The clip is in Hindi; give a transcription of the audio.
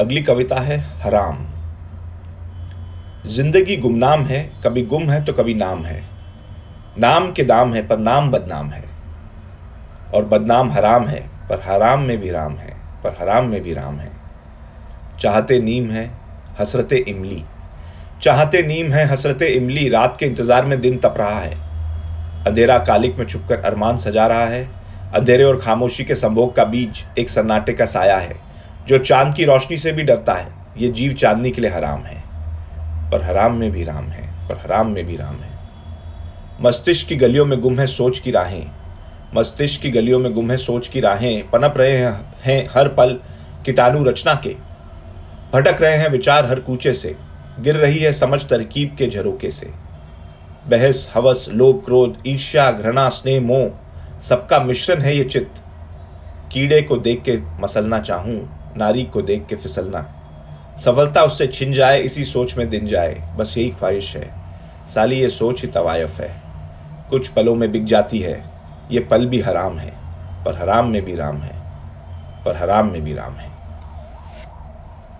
अगली कविता है हराम। ज़िंदगी गुमनाम है, कभी गुम है तो कभी नाम है। नाम के दाम है पर नाम बदनाम है। और बदनाम हराम है पर हराम में भी राम है, पर हराम में भी राम है। चाहते नीम है, हसरत इमली। चाहते नीम है, हसरत इमली, रात के इंतज़ार में दिन तप रहा है। अंधेरा कालिक में छुपकर अरमान सजा रहा है। अंधेरे और खामोशी के संभोग का बीज एक सन्नाटे का साया है। जो चाँद की रोशनी से भी डरता है, ये जीव चांदनी के लिए हराम है। पर हराम में भी राम है, पर हराम में भी राम है। मस्तिष्क की गलियों में गुम है सोच की राहें। मस्तिष्क की गलियों में गुम है सोच की राहें। पनप रहे हैं हर पल कीटाणु रचना के। भटक रहे हैं विचार हर कूचे से। गिर रही है समझ तरकीब के झरोके से। बहस, हवस, लोभ, क्रोध, ईर्ष्या, घृणा, स्नेह, मोह, सबका मिश्रण है ये चित्त। कीड़े को देख के मसलना चाहूँ नारी को देख के फिसलना। सफलता उससे छिन जाए, इसी सोच में दिन जाए। बस यही ख्वाहिश है। साली, ये सोच ही तवायफ है। कुछ पलों में बिक जाती है। ये पल भी हराम है, पर हराम में भी राम है। पर हराम में भी राम है।